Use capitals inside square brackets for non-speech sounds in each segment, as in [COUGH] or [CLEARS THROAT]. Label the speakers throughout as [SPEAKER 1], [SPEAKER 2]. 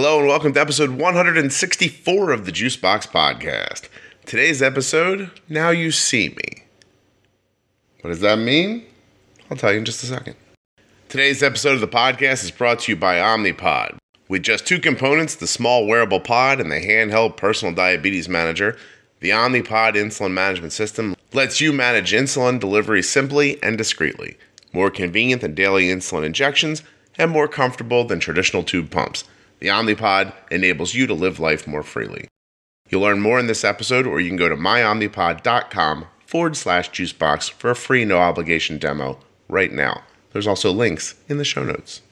[SPEAKER 1] Hello and welcome to episode 164 of the Juicebox Podcast. Today's episode, Now You See Me. What does that mean? I'll tell you in just a second. Today's episode of the podcast is brought to you by Omnipod. With just two components, the small wearable pod and the handheld personal diabetes manager, the Omnipod insulin management system lets you manage insulin delivery simply and discreetly, more convenient than daily insulin injections, and more comfortable than traditional tube pumps. The Omnipod enables you to live life more freely. You'll learn more in this episode, or you can go to myomnipod.com forward slash juicebox for a free no obligation demo right now. There's also links in the show notes.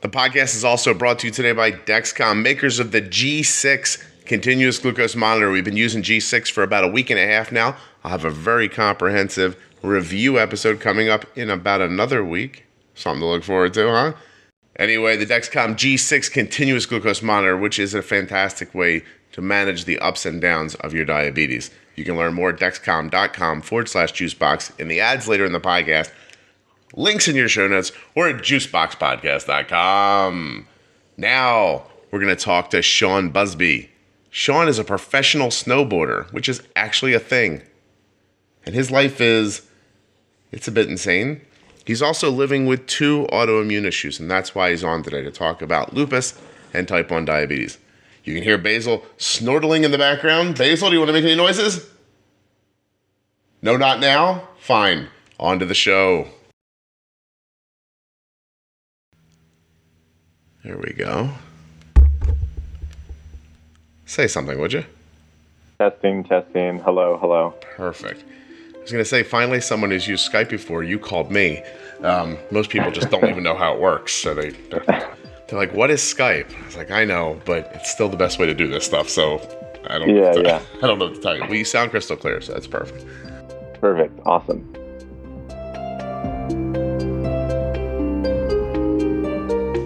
[SPEAKER 1] The podcast is also brought to you today by Dexcom, makers of the G6 continuous glucose monitor. We've been using G6 for about a week and a half now. I'll have a very comprehensive review episode coming up in about another week. Something to look forward to, huh? Anyway, the Dexcom G6 continuous glucose monitor, which is a fantastic way to manage the ups and downs of your diabetes. You can learn more at dexcom.com forward slash juicebox in the ads later in the podcast. Links in your show notes or at juiceboxpodcast.com. Now, we're going to talk to Sean Busby. Sean is a professional snowboarder, which is actually a thing. And his life is, it's a bit insane. He's also living with two autoimmune issues, and that's why he's on today to talk about lupus and type 1 diabetes. You can hear Basil snortling in the background. Basil, do you want to make any noises? No, not now? Fine. On to the show. There we go. Say something, would you?
[SPEAKER 2] Testing, testing. Hello, hello.
[SPEAKER 1] Perfect. I was going to say, finally, someone who's used Skype before. You called me. Um, most people just don't even know how it works. So they, they're, they're, like, what is Skype? I was like, I know, but it's still the best way to do this stuff. So I don't,
[SPEAKER 2] yeah, [LAUGHS]
[SPEAKER 1] know
[SPEAKER 2] yeah.
[SPEAKER 1] I don't know what to tell you. Well, you sound crystal clear, so that's perfect.
[SPEAKER 2] Perfect. Awesome.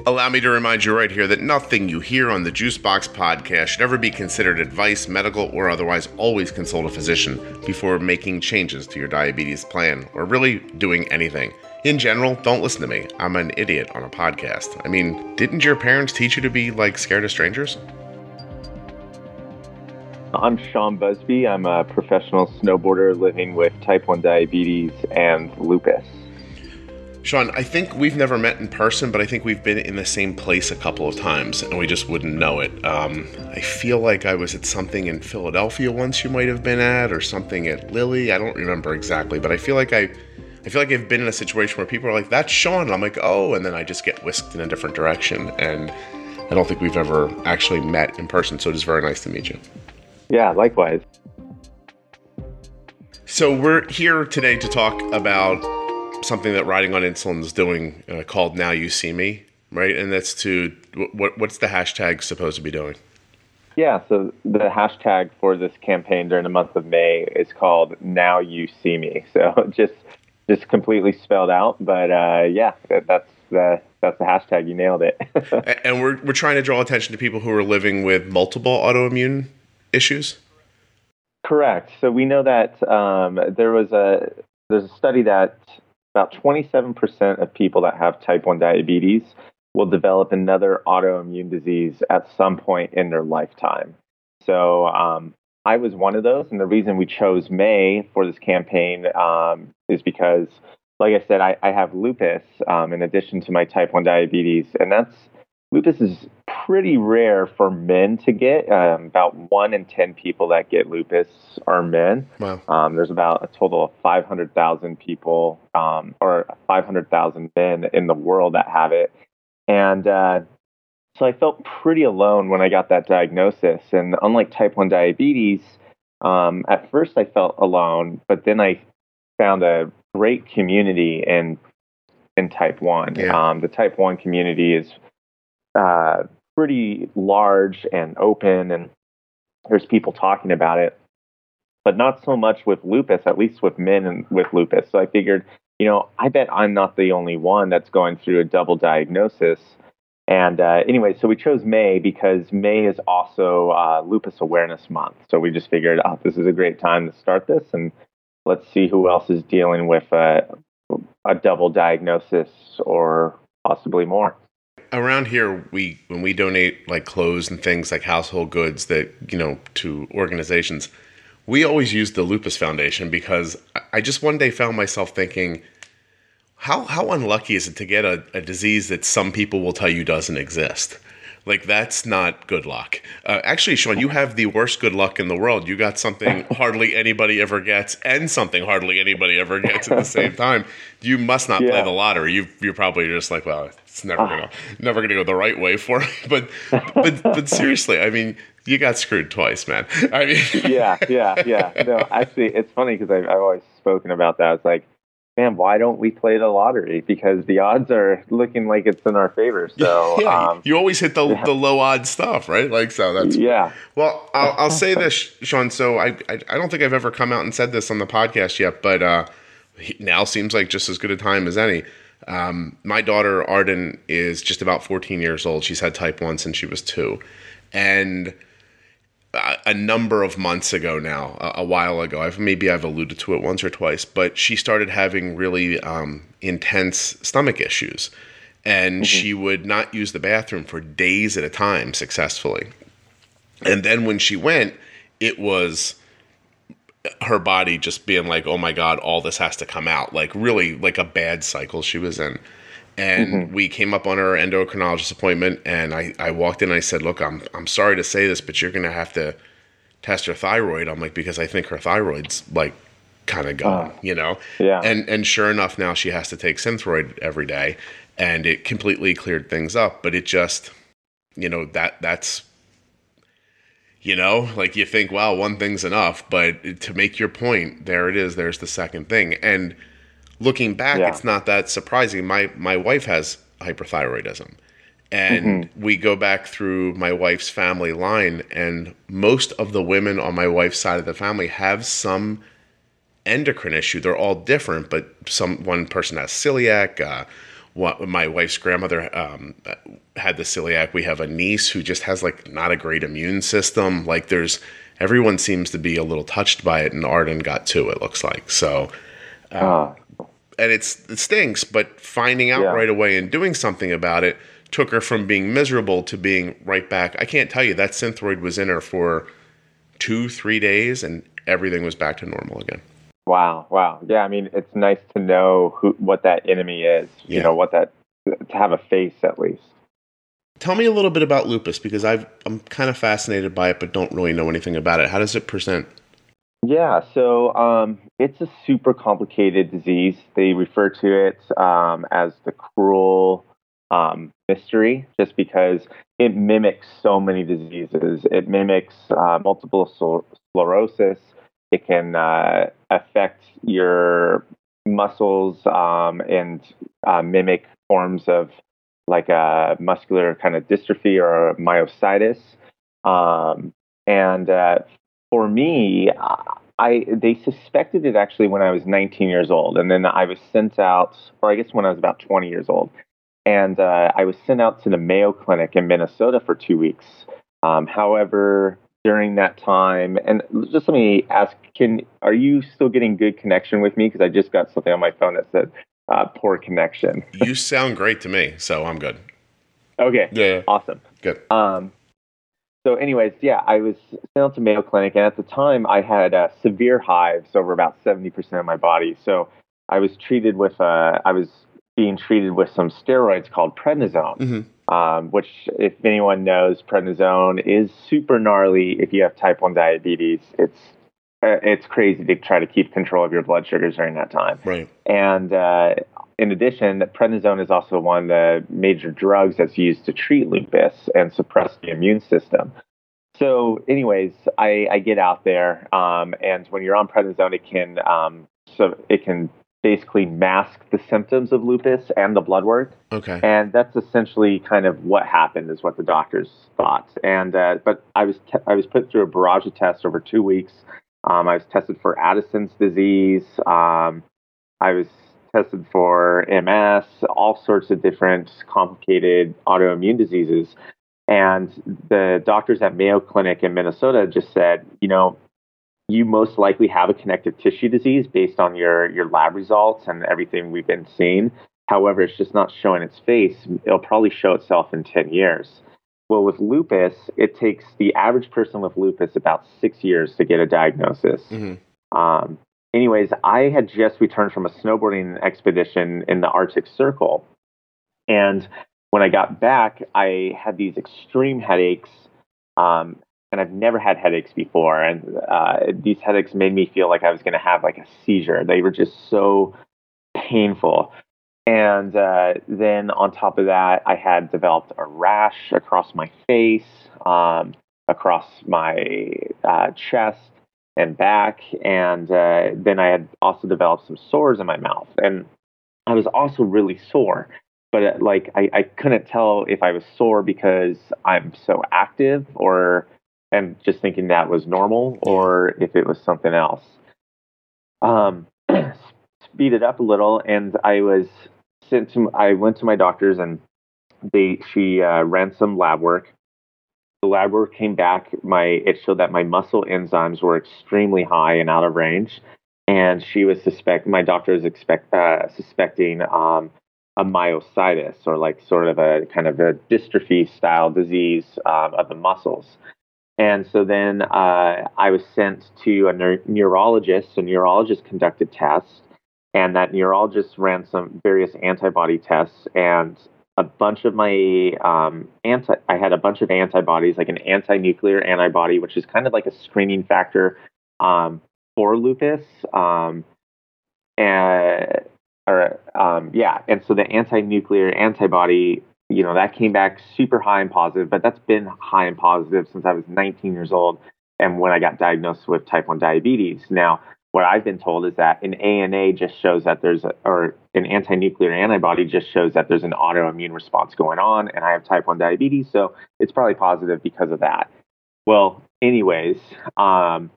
[SPEAKER 1] Allow me to remind you right here that nothing you hear on the Juicebox podcast should ever be considered advice, medical, or otherwise. Always consult a physician before making changes to your diabetes plan or really doing anything. In general, don't listen to me. I'm an idiot on a podcast. I mean, didn't your parents teach you to be like scared of strangers?
[SPEAKER 2] I'm Sean Busby. I'm a professional snowboarder living with type 1 diabetes and lupus.
[SPEAKER 1] Sean, I think we've never met in person, but I think we've been in the same place a couple of times, and we just wouldn't know it. Um, I feel like I was at something in Philadelphia once. You might have been at, or something at Lilly. I don't remember exactly, but I feel like I, I feel like I've been in a situation where people are like, "That's Sean," and I'm like, "Oh," and then I just get whisked in a different direction, and I don't think we've ever actually met in person. So it is very nice to meet you.
[SPEAKER 2] Yeah, likewise.
[SPEAKER 1] So we're here today to talk about something that riding on insulin is doing uh, called now you see me right? And that's to what what's the hashtag supposed to be doing?
[SPEAKER 2] Yeah so the hashtag for this campaign during the month of may is called now you see me. [LAUGHS] So just just completely spelled out but uh, yeah that, that's the that's the hashtag. You nailed it. [LAUGHS]
[SPEAKER 1] And we're, we're trying to draw attention to people who are living with multiple autoimmune issues?
[SPEAKER 2] Correct. So we know that um, there was a there's a study that about 27% of people that have type 1 diabetes will develop another autoimmune disease at some point in their lifetime. So um, I was one of those. And the reason we chose May for this campaign um, is because, like I said, I, I have lupus um, in addition to my type 1 diabetes. And that's lupus is pretty rare for men to get. Um, about one in 10 people that get lupus are men.
[SPEAKER 1] Wow.
[SPEAKER 2] Um, there's about a total of 500,000 people um, or 500,000 men in the world that have it. And uh, so I felt pretty alone when I got that diagnosis. And unlike type 1 diabetes, um, at first I felt alone, but then I found a great community in in type 1.
[SPEAKER 1] Yeah.
[SPEAKER 2] Um, the type 1 community is uh, pretty large and open, and there's people talking about it, but not so much with lupus, at least with men and with lupus. So I figured, you know, I bet I'm not the only one that's going through a double diagnosis. And uh, anyway, so we chose May because May is also uh, Lupus Awareness Month. So we just figured, oh, this is a great time to start this, and let's see who else is dealing with a, a double diagnosis or possibly more.
[SPEAKER 1] Around here we when we donate like clothes and things like household goods that you know to organizations we always use the lupus foundation because i just one day found myself thinking how how unlucky is it to get a, a disease that some people will tell you doesn't exist like that's not good luck. Uh, actually, Sean, you have the worst good luck in the world. You got something [LAUGHS] hardly anybody ever gets, and something hardly anybody ever gets at the same time. You must not yeah. play the lottery. You you're probably just like, well, it's never gonna never gonna go the right way for me. [LAUGHS] But but but seriously, I mean, you got screwed twice, man. [LAUGHS] I mean,
[SPEAKER 2] yeah, yeah, yeah. No, actually, it's funny because I've, I've always spoken about that. It's like man, why don't we play the lottery? Because the odds are looking like it's in our favor. So [LAUGHS]
[SPEAKER 1] yeah, um, you always hit the, yeah. the low odds stuff, right? Like so. That's
[SPEAKER 2] yeah.
[SPEAKER 1] Well, I'll, I'll say this, Sean. So I, I, I don't think I've ever come out and said this on the podcast yet, but uh, now seems like just as good a time as any. Um, my daughter Arden is just about 14 years old. She's had type one since she was two, and a number of months ago now, a, a, while ago. I've maybe I've alluded to it once or twice, but she started having really um, intense stomach issues, and mm-hmm. she would not use the bathroom for days at a time successfully. And then when she went, it was her body just being like, "Oh my god, all this has to come out!" Like really, like a bad cycle she was in and mm-hmm. we came up on her endocrinologist appointment and I, I walked in and I said, look, I'm, I'm sorry to say this, but you're going to have to test her thyroid. I'm like, because I think her thyroid's like kind of gone, uh, you know?
[SPEAKER 2] Yeah.
[SPEAKER 1] And, and sure enough, now she has to take Synthroid every day and it completely cleared things up, but it just, you know, that that's, you know, like you think, wow, one thing's enough, but to make your point, there it is. There's the second thing. And, looking back, yeah. it's not that surprising. My my wife has hyperthyroidism. And mm-hmm. we go back through my wife's family line, and most of the women on my wife's side of the family have some endocrine issue. They're all different, but some one person has celiac. Uh, what, my wife's grandmother um, had the celiac. We have a niece who just has like not a great immune system. Like there's everyone seems to be a little touched by it, and Arden got too. It looks like so. Um, uh, and it's it stinks, but finding out yeah. right away and doing something about it took her from being miserable to being right back. I can't tell you that synthroid was in her for two, three days, and everything was back to normal again.
[SPEAKER 2] Wow, wow, yeah. I mean, it's nice to know who what that enemy is. Yeah. You know what that to have a face at least.
[SPEAKER 1] Tell me a little bit about lupus because I've I'm kind of fascinated by it, but don't really know anything about it. How does it present?
[SPEAKER 2] Yeah, so um, it's a super complicated disease. They refer to it um, as the cruel um, mystery just because it mimics so many diseases. It mimics uh, multiple sclerosis. It can uh, affect your muscles um, and uh, mimic forms of like a muscular kind of dystrophy or myositis. Um, and uh, for me, I they suspected it actually when I was 19 years old, and then I was sent out, or I guess when I was about 20 years old, and uh, I was sent out to the Mayo Clinic in Minnesota for two weeks. Um, however, during that time, and just let me ask, can are you still getting good connection with me? Because I just got something on my phone that said uh, poor connection.
[SPEAKER 1] you sound great to me, so I'm good. [LAUGHS]
[SPEAKER 2] Okay.
[SPEAKER 1] Yeah.
[SPEAKER 2] Awesome.
[SPEAKER 1] Good.
[SPEAKER 2] Um, so, anyways, yeah, I was sent out to Mayo Clinic, and at the time, I had uh, severe hives over about seventy percent of my body. So, I was treated with, uh, I was being treated with some steroids called prednisone, mm-hmm. um, which, if anyone knows, prednisone is super gnarly if you have type one diabetes. It's uh, it's crazy to try to keep control of your blood sugars during that time.
[SPEAKER 1] Right.
[SPEAKER 2] And uh, in addition, prednisone is also one of the major drugs that's used to treat lupus and suppress the immune system. So, anyways, I, I get out there, um, and when you're on prednisone, it can um, so it can basically mask the symptoms of lupus and the blood work.
[SPEAKER 1] Okay.
[SPEAKER 2] And that's essentially kind of what happened, is what the doctors thought. And uh, but I was te- I was put through a barrage of tests over two weeks. Um, I was tested for Addison's disease. Um, I was tested for MS, all sorts of different complicated autoimmune diseases. And the doctors at Mayo Clinic in Minnesota just said, you know, you most likely have a connective tissue disease based on your, your lab results and everything we've been seeing. However, it's just not showing its face. It'll probably show itself in 10 years. Well, with lupus, it takes the average person with lupus about six years to get a diagnosis. Mm-hmm. Um, anyways, I had just returned from a snowboarding expedition in the Arctic Circle. And when I got back, I had these extreme headaches. Um, and I've never had headaches before. And uh, these headaches made me feel like I was going to have like a seizure. They were just so painful. And uh, then on top of that, I had developed a rash across my face, um, across my uh, chest and back. And uh, then I had also developed some sores in my mouth. And I was also really sore. But uh, like, I, I couldn't tell if I was sore because I'm so active or and just thinking that was normal or if it was something else. Um, [CLEARS THROAT] speed it up a little, and I was sent to. I went to my doctor's, and they she uh, ran some lab work. The lab work came back. My it showed that my muscle enzymes were extremely high and out of range, and she was suspect. My doctor was expect uh, suspecting um, a myositis or like sort of a kind of a dystrophy style disease um, of the muscles. And so then uh, I was sent to a neur- neurologist. A neurologist conducted tests, and that neurologist ran some various antibody tests. And a bunch of my um, anti, I had a bunch of antibodies, like an anti-nuclear antibody, which is kind of like a screening factor um, for lupus. Um, and or um, yeah, and so the anti-nuclear antibody you know, that came back super high and positive, but that's been high and positive since I was 19 years old and when I got diagnosed with type 1 diabetes. Now, what I've been told is that an ANA just shows that there's a, or an anti-nuclear antibody just shows that there's an autoimmune response going on and I have type 1 diabetes, so it's probably positive because of that. Well, anyways, um,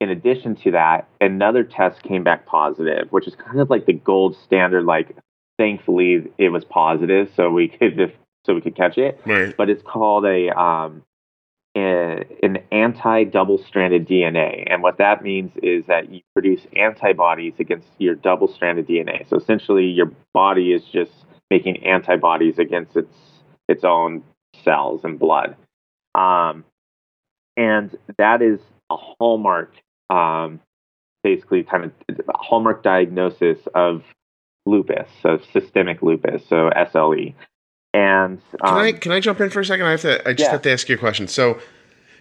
[SPEAKER 2] in addition to that, another test came back positive, which is kind of like the gold standard, like thankfully it was positive, so we could [LAUGHS] so we could catch it.
[SPEAKER 1] Right.
[SPEAKER 2] But it's called a um, a, an anti double stranded DNA, and what that means is that you produce antibodies against your double stranded DNA. So essentially, your body is just making antibodies against its its own cells and blood. Um, and that is a hallmark, um, basically, kind of hallmark diagnosis of lupus, of systemic lupus, so SLE. And
[SPEAKER 1] um, can I can I jump in for a second? I have to. I just yeah. have to ask you a question. So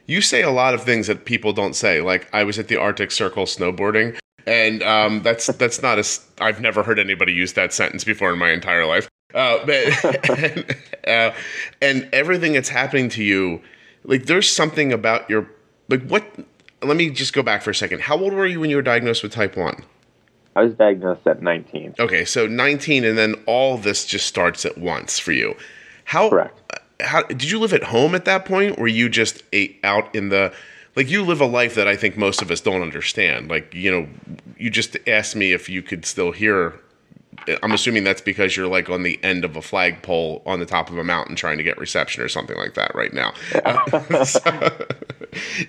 [SPEAKER 1] you say a lot of things that people don't say. Like I was at the Arctic Circle snowboarding, and um, that's [LAUGHS] that's not a. I've never heard anybody use that sentence before in my entire life. Uh, but and, [LAUGHS] [LAUGHS] uh, and everything that's happening to you, like there's something about your like what. Let me just go back for a second. How old were you when you were diagnosed with type one?
[SPEAKER 2] I was diagnosed at 19.
[SPEAKER 1] Okay, so 19, and then all this just starts at once for you. How?
[SPEAKER 2] Correct.
[SPEAKER 1] How did you live at home at that point? Were you just out in the like you live a life that I think most of us don't understand. Like you know, you just asked me if you could still hear. I'm assuming that's because you're like on the end of a flagpole on the top of a mountain trying to get reception or something like that right now. [LAUGHS] [LAUGHS]
[SPEAKER 2] so,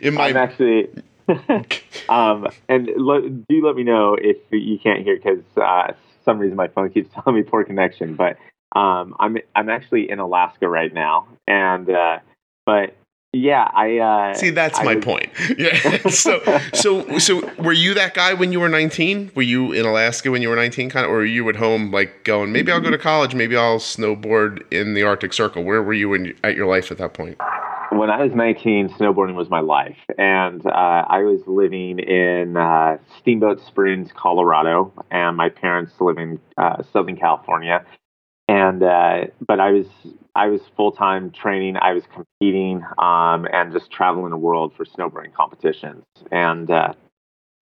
[SPEAKER 2] in my, I'm actually [LAUGHS] [LAUGHS] um, and lo- do let me know if you can't hear because uh, some reason my phone keeps [LAUGHS] telling me poor connection. But um, I'm I'm actually in Alaska right now, and uh, but yeah, I uh,
[SPEAKER 1] see. That's
[SPEAKER 2] I
[SPEAKER 1] my was... point. Yeah. so so so were you that guy when you were 19? Were you in Alaska when you were 19, kind of, or were you at home like going? Maybe I'll go to college. Maybe I'll snowboard in the Arctic Circle. Where were you in, at your life at that point?
[SPEAKER 2] When I was 19, snowboarding was my life, and uh, I was living in uh, Steamboat Springs, Colorado, and my parents live in uh, Southern California. And uh, but I was I was full time training. I was competing um, and just traveling the world for snowboarding competitions. And uh,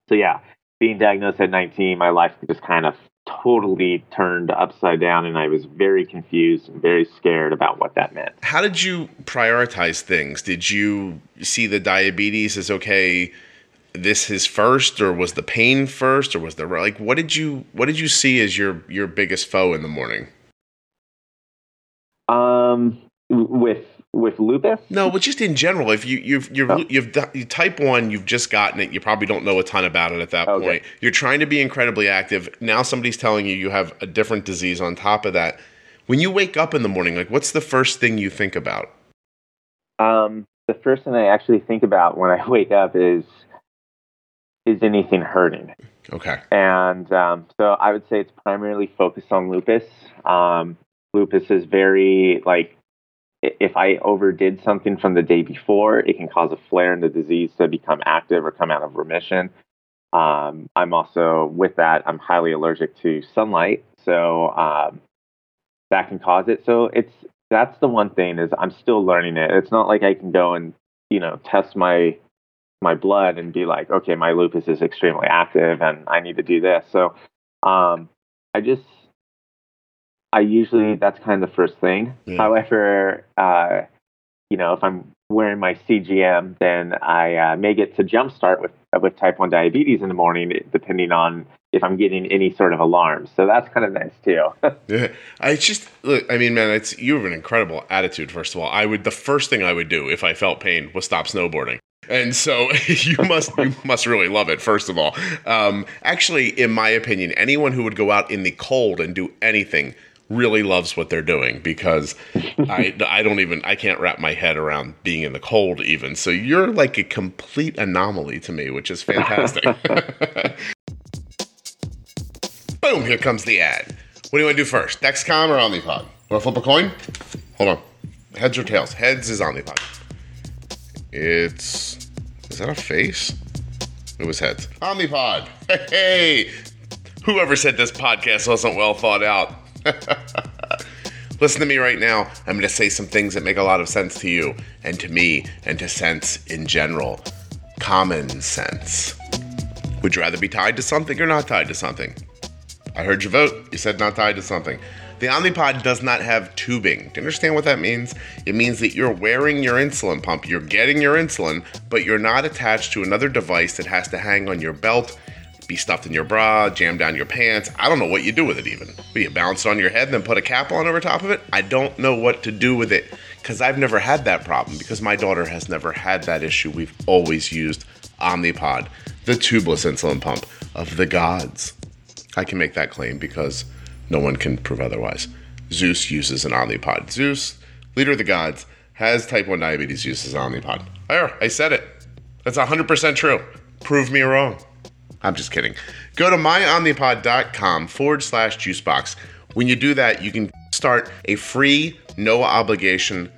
[SPEAKER 2] so yeah, being diagnosed at 19, my life just kind of totally turned upside down and I was very confused and very scared about what that meant.
[SPEAKER 1] How did you prioritize things? Did you see the diabetes as okay, this is first or was the pain first or was the like what did you what did you see as your your biggest foe in the morning?
[SPEAKER 2] Um with with lupus.
[SPEAKER 1] No, but just in general, if you you've you've
[SPEAKER 2] Oh.
[SPEAKER 1] you've you type one, you've just gotten it. You probably don't know a ton about it at that
[SPEAKER 2] Okay.
[SPEAKER 1] point. You're trying to be incredibly active. Now somebody's telling you you have a different disease on top of that. When you wake up in the morning, like what's the first thing you think about?
[SPEAKER 2] Um, the first thing I actually think about when I [LAUGHS] wake up is is anything hurting?
[SPEAKER 1] Okay.
[SPEAKER 2] And um, so I would say it's primarily focused on lupus. Um, lupus is very like if I overdid something from the day before, it can cause a flare in the disease to become active or come out of remission. Um, I'm also with that. I'm highly allergic to sunlight, so um, that can cause it. So it's that's the one thing is I'm still learning it. It's not like I can go and you know test my my blood and be like, okay, my lupus is extremely active and I need to do this. So um, I just, I usually, that's kind of the first thing.
[SPEAKER 1] Yeah.
[SPEAKER 2] However, uh, you know, if I'm wearing my CGM, then I uh, may get to jumpstart with, with type 1 diabetes in the morning, depending on if I'm getting any sort of alarms. So that's kind of nice too. [LAUGHS]
[SPEAKER 1] Yeah, I just look. I mean, man, it's you have an incredible attitude. First of all, I would the first thing I would do if I felt pain was stop snowboarding. And so [LAUGHS] you must you must really love it. First of all, um, actually, in my opinion, anyone who would go out in the cold and do anything really loves what they're doing because I [LAUGHS] I don't even I can't wrap my head around being in the cold even. So you're like a complete anomaly to me, which is fantastic. [LAUGHS] [LAUGHS] Boom! Here comes the ad. What do you want to do first? Dexcom or Omnipod? Want to flip a coin? Hold on. Heads or tails? Heads is Omnipod. It's is that a face? It was heads. Omnipod. Hey, whoever said this podcast wasn't well thought out. [LAUGHS] Listen to me right now. I'm going to say some things that make a lot of sense to you and to me and to sense in general. Common sense. Would you rather be tied to something or not tied to something? I heard your vote. You said not tied to something. The Omnipod does not have tubing. Do you understand what that means? It means that you're wearing your insulin pump, you're getting your insulin, but you're not attached to another device that has to hang on your belt, be stuffed in your bra, jam down your pants. I don't know what you do with it even. Will you bounce it on your head and then put a cap on over top of it? I don't know what to do with it because I've never had that problem because my daughter has never had that issue. We've always used Omnipod, the tubeless insulin pump of the gods. I can make that claim because no one can prove otherwise. Zeus uses an Omnipod. Zeus, leader of the gods, has type 1 diabetes, uses Omnipod. There, I said it. That's 100% true. Prove me wrong. I'm just kidding. Go to myomnipod.com forward slash juicebox. When you do that, you can start a free, no obligation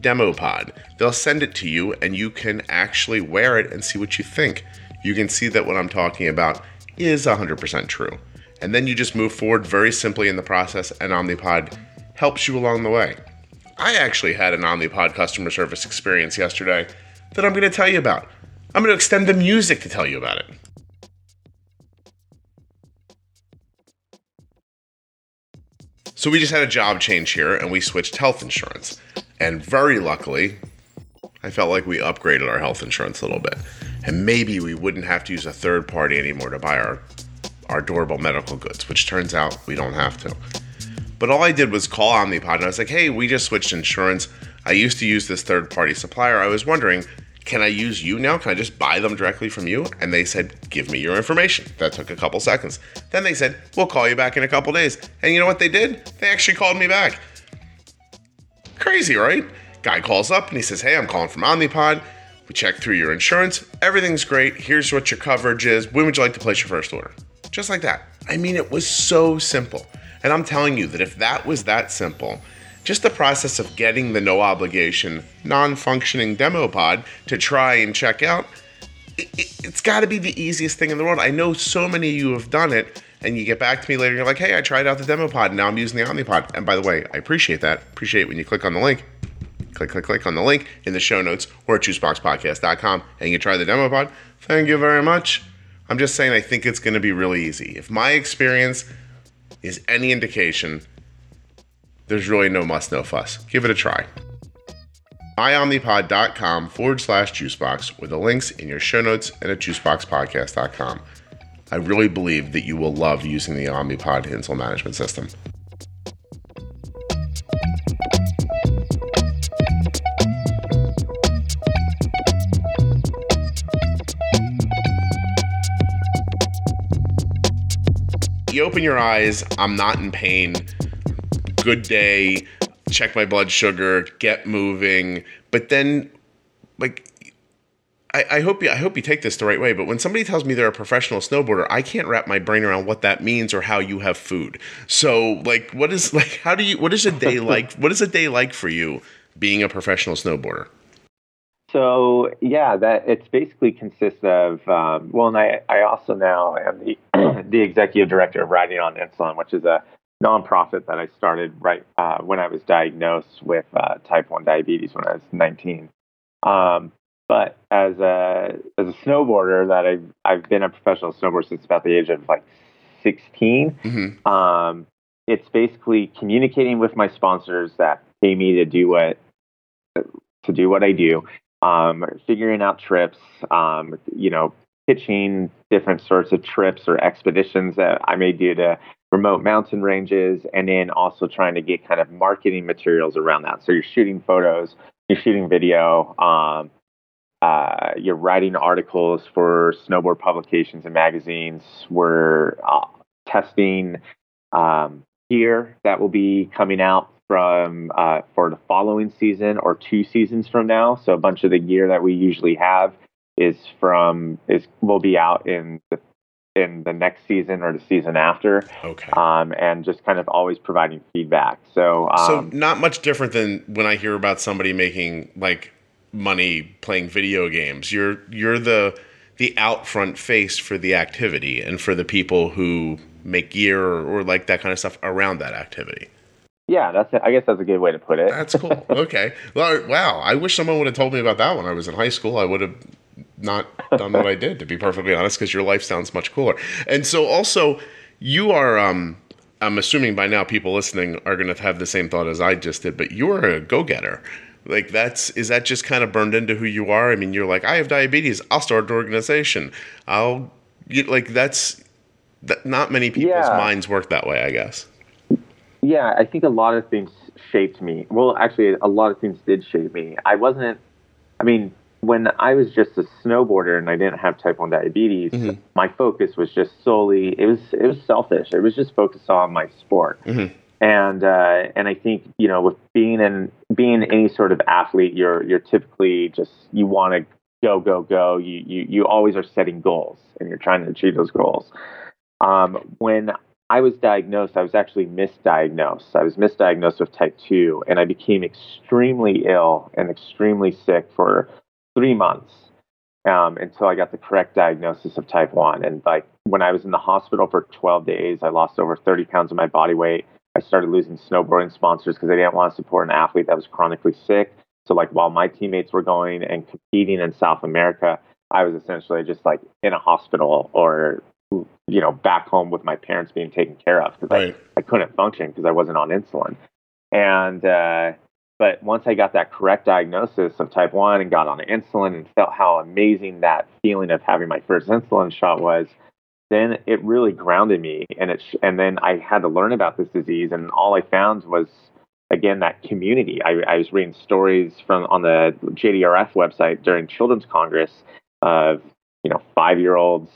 [SPEAKER 1] demo pod. They'll send it to you and you can actually wear it and see what you think. You can see that what I'm talking about is 100% true. And then you just move forward very simply in the process, and Omnipod helps you along the way. I actually had an Omnipod customer service experience yesterday that I'm going to tell you about. I'm going to extend the music to tell you about it. So we just had a job change here and we switched health insurance. And very luckily, I felt like we upgraded our health insurance a little bit. And maybe we wouldn't have to use a third party anymore to buy our our durable medical goods, which turns out we don't have to. But all I did was call Omnipod and I was like, hey, we just switched insurance. I used to use this third party supplier. I was wondering, can I use you now? Can I just buy them directly from you? And they said, give me your information. That took a couple seconds. Then they said, we'll call you back in a couple days. And you know what they did? They actually called me back. Crazy, right? Guy calls up and he says, hey, I'm calling from Omnipod. We checked through your insurance. Everything's great. Here's what your coverage is. When would you like to place your first order? Just like that. I mean, it was so simple. And I'm telling you that if that was that simple, just the process of getting the no obligation, non functioning demo pod to try and check out, it, it's got to be the easiest thing in the world. I know so many of you have done it, and you get back to me later and you're like, hey, I tried out the demo pod, now I'm using the Omnipod. And by the way, I appreciate that. Appreciate when you click on the link. Click, click, click on the link in the show notes or at juiceboxpodcast.com and you try the demo pod. Thank you very much. I'm just saying, I think it's going to be really easy. If my experience is any indication, there's really no muss, no fuss. Give it a try. myomnipod.com forward slash juicebox with the links in your show notes and at juiceboxpodcast.com. I really believe that you will love using the Omnipod insulin Management System. You open your eyes, I'm not in pain Good day. Check my blood sugar. Get moving. But then, like, I, I, hope you I hope you take this the right way, but when somebody tells me they're a professional snowboarder, I can't wrap my brain around what that means or how you have food. So like what is [LAUGHS] like how do you what is a day [LAUGHS] like what is a day like for you being a professional snowboarder?
[SPEAKER 2] So yeah, that it's basically consists of um, well, and I, I also now am the [CLEARS THROAT] the executive director of Riding on Insulin, which is a nonprofit that I started right uh, when I was diagnosed with uh, type one diabetes when I was 19. Um, but as a as a snowboarder, that I've I've been a professional snowboarder since about the age of like 16. Mm-hmm. Um, it's basically communicating with my sponsors that pay me to do what to do what I do, um, figuring out trips, um, you know, pitching different sorts of trips or expeditions that I may do to remote mountain ranges, and then also trying to get kind of marketing materials around that. So you're shooting photos, you're shooting video, um, uh, you're writing articles for snowboard publications and magazines. We're uh, testing um, gear that will be coming out from uh, for the following season or two seasons from now. So a bunch of the gear that we usually have is from is will be out in the in the next season or the season after.
[SPEAKER 1] Okay.
[SPEAKER 2] Um, and just kind of always providing feedback. So um,
[SPEAKER 1] so not much different than when I hear about somebody making like money playing video games. You're you're the the out front face for the activity and for the people who make gear or, or like that kind of stuff around that activity.
[SPEAKER 2] Yeah, that's it. I guess that's a good way to put it.
[SPEAKER 1] That's cool. [LAUGHS] okay. Well, wow. I wish someone would have told me about that when I was in high school. I would have not done what I did, to be perfectly honest, because your life sounds much cooler. And so, also, you are. Um, I'm assuming by now people listening are going to have the same thought as I just did, but you're a go getter. Like that's is that just kind of burned into who you are? I mean, you're like, I have diabetes. I'll start an organization. I'll get like that's that. Not many people's yeah. minds work that way, I guess.
[SPEAKER 2] Yeah, I think a lot of things shaped me. Well, actually, a lot of things did shape me. I wasn't. I mean, when I was just a snowboarder and I didn't have type one diabetes, mm-hmm. my focus was just solely. It was it was selfish. It was just focused on my sport. Mm-hmm and uh, and I think you know with being in being any sort of athlete, you're you're typically just you want to go go go. You you you always are setting goals and you're trying to achieve those goals. Um, when I was diagnosed, I was actually misdiagnosed. I was misdiagnosed with type two, and I became extremely ill and extremely sick for three months um, until I got the correct diagnosis of type one. And like when I was in the hospital for 12 days, I lost over 30 pounds of my body weight. I started losing snowboarding sponsors because I didn't want to support an athlete that was chronically sick. So like while my teammates were going and competing in South America, I was essentially just like in a hospital or you know back home with my parents being taken care of because right. I, I couldn't function because I wasn't on insulin. And uh, but once I got that correct diagnosis of type one and got on insulin and felt how amazing that feeling of having my first insulin shot was, then it really grounded me. And it sh- and then I had to learn about this disease and all I found was again that community. I, I was reading stories from on the JDRF website during Children's Congress of you know five year olds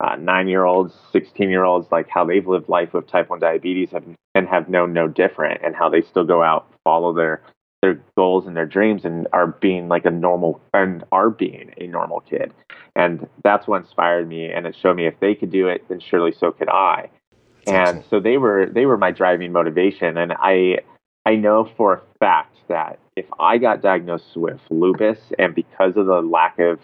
[SPEAKER 2] uh, nine year olds 16 year olds like how they've lived life with type 1 diabetes have, and have known no different and how they still go out follow their their goals and their dreams and are being like a normal and are being a normal kid. And that's what inspired me and it showed me if they could do it, then surely so could I. That's and awesome. so they were they were my driving motivation. And I I know for a fact that if I got diagnosed with lupus and because of the lack of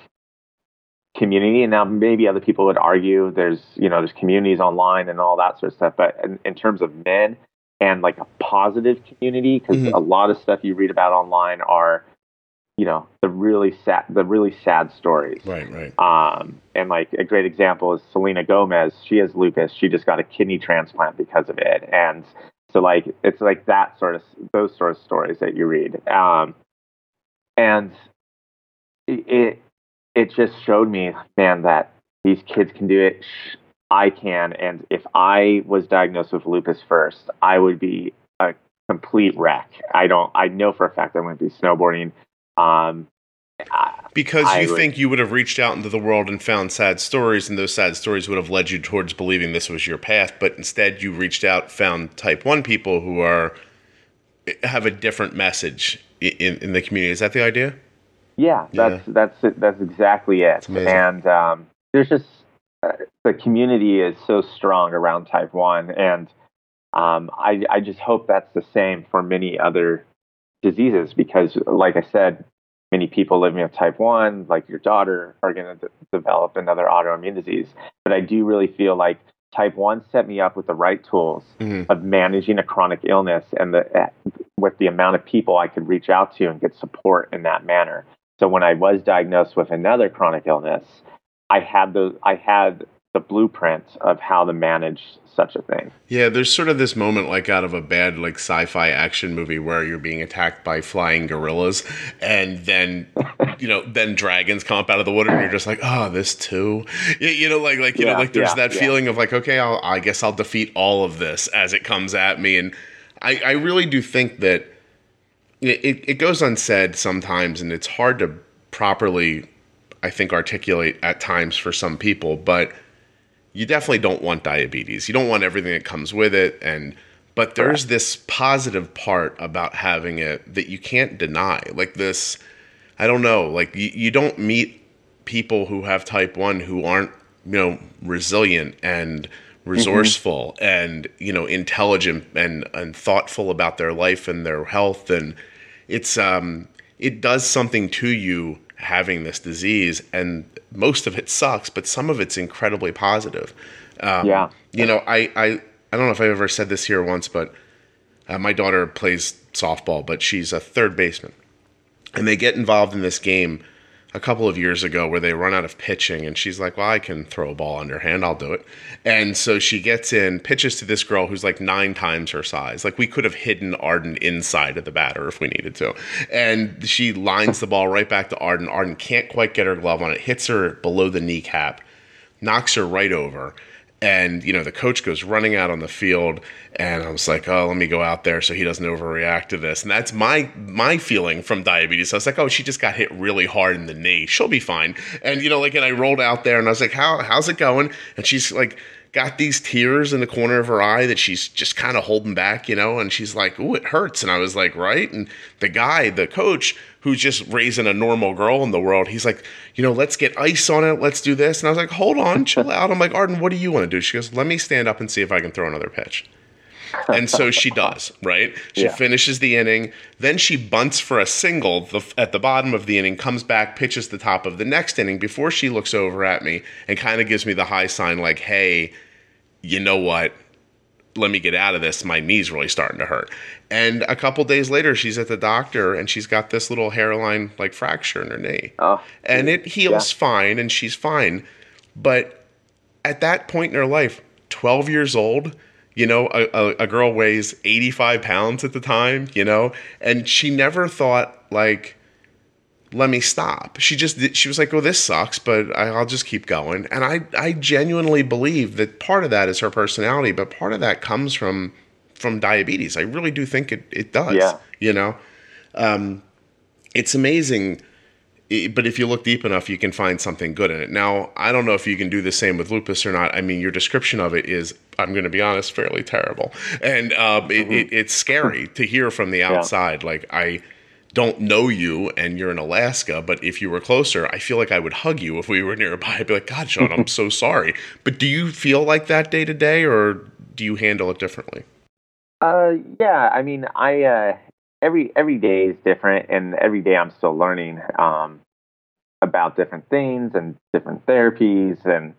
[SPEAKER 2] community. And now maybe other people would argue there's you know there's communities online and all that sort of stuff. But in, in terms of men and like a positive community because mm-hmm. a lot of stuff you read about online are you know the really sad the really sad stories.
[SPEAKER 1] Right right.
[SPEAKER 2] Um and like a great example is selena gomez. She has lupus. She just got a kidney transplant because of it. And so like it's like that sort of those sort of stories that you read. Um and it it just showed me man that these kids can do it I can. And if I was diagnosed with lupus first, I would be a complete wreck. I don't. I know for a fact I wouldn't be snowboarding. Um, I,
[SPEAKER 1] because you would, think you would have reached out into the world and found sad stories, and those sad stories would have led you towards believing this was your path. But instead, you reached out, found type one people who are have a different message in, in the community. Is that the idea?
[SPEAKER 2] Yeah, that's yeah. that's it, that's exactly it. And um, there's just uh, the community is so strong around type one, and um, I I just hope that's the same for many other diseases because, like I said, many people living with type 1, like your daughter, are going to de- develop another autoimmune disease. But I do really feel like type 1 set me up with the right tools mm-hmm. of managing a chronic illness and the, eh, with the amount of people I could reach out to and get support in that manner. So when I was diagnosed with another chronic illness, I had the I had the blueprint of how to manage such a thing.
[SPEAKER 1] Yeah, there's sort of this moment like out of a bad like sci-fi action movie where you're being attacked by flying gorillas and then [LAUGHS] you know then dragons come up out of the water and you're just like oh this too you, you know like like you yeah, know like there's yeah, that yeah. feeling of like okay I'll, I guess I'll defeat all of this as it comes at me and I, I really do think that it, it goes unsaid sometimes and it's hard to properly I think articulate at times for some people but you definitely don't want diabetes. You don't want everything that comes with it and but there's this positive part about having it that you can't deny. Like this I don't know, like you, you don't meet people who have type 1 who aren't, you know, resilient and resourceful mm-hmm. and, you know, intelligent and and thoughtful about their life and their health and it's um it does something to you having this disease and most of it sucks, but some of it's incredibly positive.
[SPEAKER 2] Um, yeah.
[SPEAKER 1] You know, I, I, I don't know if I've ever said this here once, but uh, my daughter plays softball, but she's a third baseman. And they get involved in this game a couple of years ago where they run out of pitching and she's like, Well, I can throw a ball underhand, I'll do it. And so she gets in, pitches to this girl who's like nine times her size. Like we could have hidden Arden inside of the batter if we needed to. And she lines the ball right back to Arden. Arden can't quite get her glove on it, hits her below the kneecap, knocks her right over and you know the coach goes running out on the field and i was like oh let me go out there so he doesn't overreact to this. And that's my my feeling from diabetes. I was like oh she just got hit really hard in the knee. She'll be fine. And you know like and i rolled out there and i was like how how's it going? And she's like got these tears in the corner of her eye that she's just kind of holding back, you know, and she's like, "Ooh, it hurts." And I was like, "Right?" And the guy, the coach, who's just raising a normal girl in the world, he's like, "You know, let's get ice on it. Let's do this." And I was like, "Hold on, chill out." I'm like, "Arden, what do you want to do?" She goes, "Let me stand up and see if I can throw another pitch." [LAUGHS] and so she does, right? She yeah. finishes the inning. Then she bunts for a single at the bottom of the inning, comes back, pitches the top of the next inning before she looks over at me and kind of gives me the high sign, like, hey, you know what? Let me get out of this. My knee's really starting to hurt. And a couple days later, she's at the doctor and she's got this little hairline like fracture in her knee. Oh, and it heals yeah. fine and she's fine. But at that point in her life, 12 years old, you know, a, a, a, girl weighs 85 pounds at the time, you know, and she never thought, like, let me stop. She just, she was like, oh, this sucks, but I, will just keep going. And I, I genuinely believe that part of that is her personality, but part of that comes from, from diabetes. I really do think it, it does, yeah. you know. Um, it's amazing but if you look deep enough, you can find something good in it. Now, I don't know if you can do the same with lupus or not. I mean, your description of it is, I'm going to be honest, fairly terrible, and um, mm-hmm. it, it's scary to hear from the outside. Yeah. Like I don't know you, and you're in Alaska, but if you were closer, I feel like I would hug you if we were nearby. I'd be like, God, Sean, I'm so sorry. But do you feel like that day to day, or do you handle it differently?
[SPEAKER 2] Uh, yeah. I mean, I uh, every every day is different, and every day I'm still learning um, about different things and different therapies. And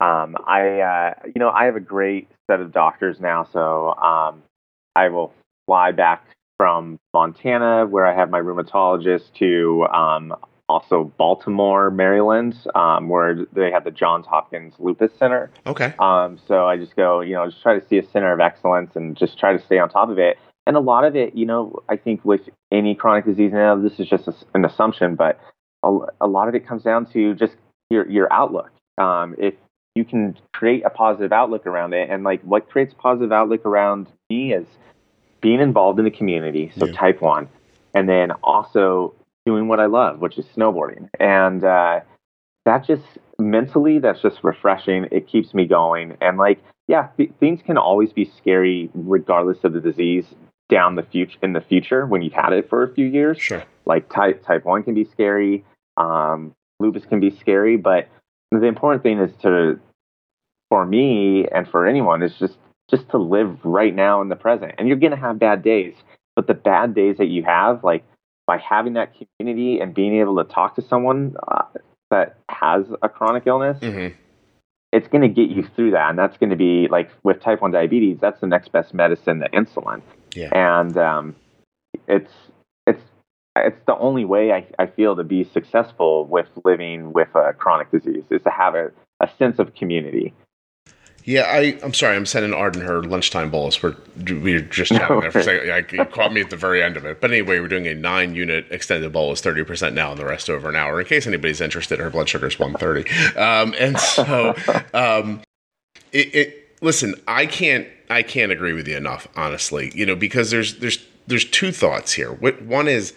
[SPEAKER 2] um, I, uh, you know, I have a great set of doctors now, so um, I will fly back from Montana, where I have my rheumatologist, to um, also Baltimore, Maryland, um, where they have the Johns Hopkins Lupus Center.
[SPEAKER 1] Okay.
[SPEAKER 2] Um, so I just go, you know, just try to see a center of excellence and just try to stay on top of it and a lot of it, you know, I think with any chronic disease, now this is just a, an assumption, but a, a, lot of it comes down to just your your outlook. Um, if you can create a positive outlook around it, and like what creates positive outlook around me is being involved in the community, so yeah. type one, and then also doing what I love, which is snowboarding. And uh, that just mentally, that's just refreshing. It keeps me going. And like, yeah, th- things can always be scary regardless of the disease down the future in the future when you've had it for a few years.
[SPEAKER 1] Sure.
[SPEAKER 2] Like type type one can be scary, um, lupus can be scary, but the important thing is to, for me and for anyone, is just just to live right now in the present. And you're gonna have bad days, but the bad days that you have, like by having that community and being able to talk to someone uh, that has a chronic illness.
[SPEAKER 1] Mm-hmm.
[SPEAKER 2] It's going to get you through that, and that's going to be like with type one diabetes. That's the next best medicine to insulin
[SPEAKER 1] Yeah.
[SPEAKER 2] and um, it's it's it's the only way I, I feel to be successful with living with a chronic disease is to have a, a sense of community.
[SPEAKER 1] Yeah, I, I'm sorry. I'm sending Arden her lunchtime bolus. We're we were just chatting there for a second. Like, you caught me at the very end of it. But anyway, we're doing a nine unit extended bolus, 30% now, and the rest over an hour. In case anybody's interested, her blood sugar is 130. Um, and so, [LAUGHS] um, it, it listen, I can't I can't agree with you enough, honestly. You know, because there's there's there's two thoughts here. One is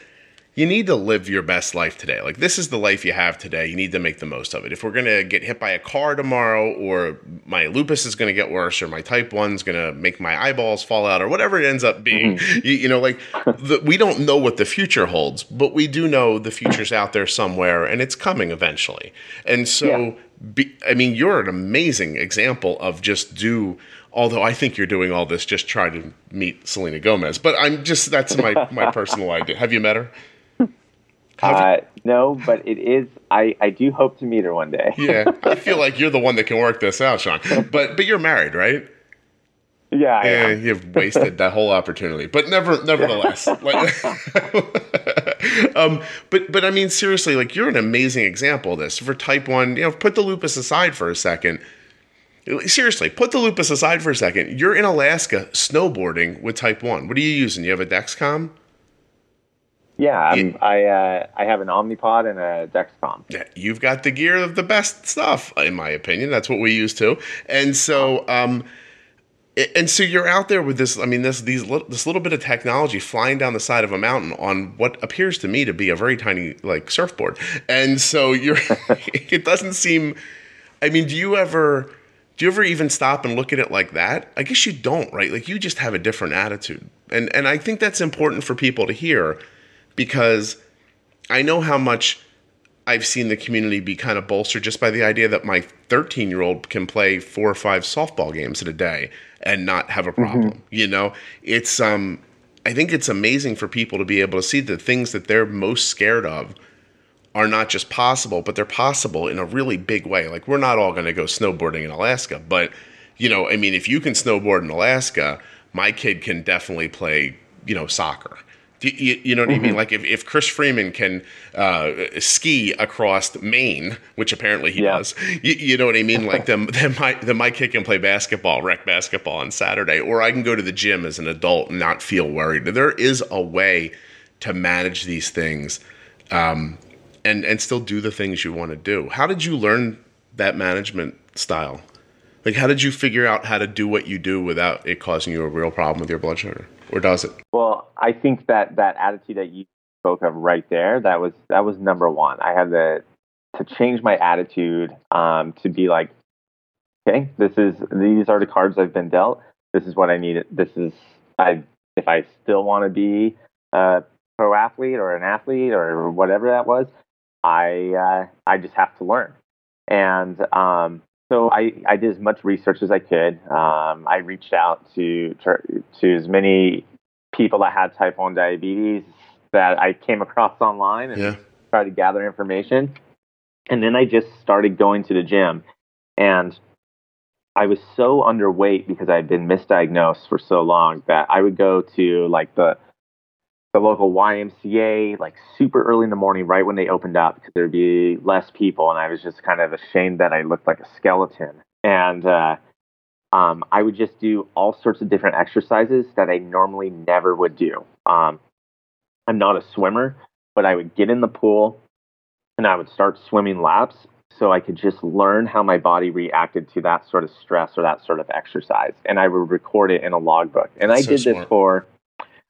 [SPEAKER 1] you need to live your best life today. Like this is the life you have today. You need to make the most of it. If we're gonna get hit by a car tomorrow, or my lupus is gonna get worse, or my type one's gonna make my eyeballs fall out, or whatever it ends up being, mm-hmm. [LAUGHS] you, you know, like the, we don't know what the future holds, but we do know the future's out there somewhere, and it's coming eventually. And so,
[SPEAKER 2] Yeah.
[SPEAKER 1] be, I mean, you're an amazing example of just do. Although I think you're doing all this, just try to meet Selena Gomez. But I'm just that's my my [LAUGHS] personal idea. Have you met her?
[SPEAKER 2] Uh, no, but it is. I, I do hope to meet her one day.
[SPEAKER 1] yeah, I [LAUGHS] feel like you're the one that can work this out, Sean. But but you're married, right?
[SPEAKER 2] yeah,
[SPEAKER 1] Yeah, you've wasted that whole opportunity. But never, nevertheless, [LAUGHS] like, um, but but I mean, seriously, like you're an amazing example of this for type one. You know, put the lupus aside for a second. Seriously, put the lupus aside for a second. You're in Alaska snowboarding with type one. What are you using? You have a Dexcom.
[SPEAKER 2] yeah. I'm, I uh, I have an Omnipod and a Dexcom.
[SPEAKER 1] Yeah, you've got the gear of the best stuff, in my opinion. That's what we use too. And so, um, and so you're out there with this. I mean, this these lit- this little bit of technology flying down the side of a mountain on what appears to me to be a very tiny like surfboard. And so you're. [LAUGHS] it doesn't seem. I mean, do you ever? Do you ever even stop and look at it like that? I guess you don't, right? Like you just have a different attitude, and and I think that's important for people to hear, because I know how much I've seen the community be kind of bolstered just by the idea that my 13 year old can play four or five softball games in a day and not have a problem. You know, it's um, I think it's amazing for people to be able to see the things that they're most scared of are not just possible, but they're possible in a really big way. Like we're not all going to go snowboarding in Alaska, but you know, I mean, if you can snowboard in Alaska, my kid can definitely play, you know, soccer. Do You, you know what I mean? Like if, if Chris Freeman can uh, ski across Maine, which apparently he
[SPEAKER 2] Yeah.
[SPEAKER 1] does, you, you know what I mean? Like [LAUGHS] then, then my then my kid can play basketball, rec basketball on Saturday, or I can go to the gym as an adult and not feel worried. There is a way to manage these things um, and and still do the things you want to do. How did you learn that management style? Like, how did you figure out how to do what you do without it causing you a real problem with your blood sugar, or does it?
[SPEAKER 2] Well, I think that that attitude that you spoke of right there, that was that was number one. I had to to change my attitude um, to be like, okay, this is these are the cards I've been dealt. This is what I need. This is I if I still want to be a pro athlete or an athlete or whatever that was, I uh, I just have to learn. And um, so I, I did as much research as I could. Um, I reached out to, to to as many people that had type 1 diabetes that I came across online and
[SPEAKER 1] Yeah.
[SPEAKER 2] tried to gather information. And then I just started going to the gym. And I was so underweight because I had been misdiagnosed for so long that I would go to like the the local YMCA like super early in the morning, right when they opened up, because there'd be less people, and I was just kind of ashamed that I looked like a skeleton. And uh, um, I would just do all sorts of different exercises that I normally never would do. Um, I'm not a swimmer, but I would get in the pool and I would start swimming laps so I could just learn how my body reacted to that sort of stress or that sort of exercise. And I would record it in a logbook. And I
[SPEAKER 1] That's so
[SPEAKER 2] did this for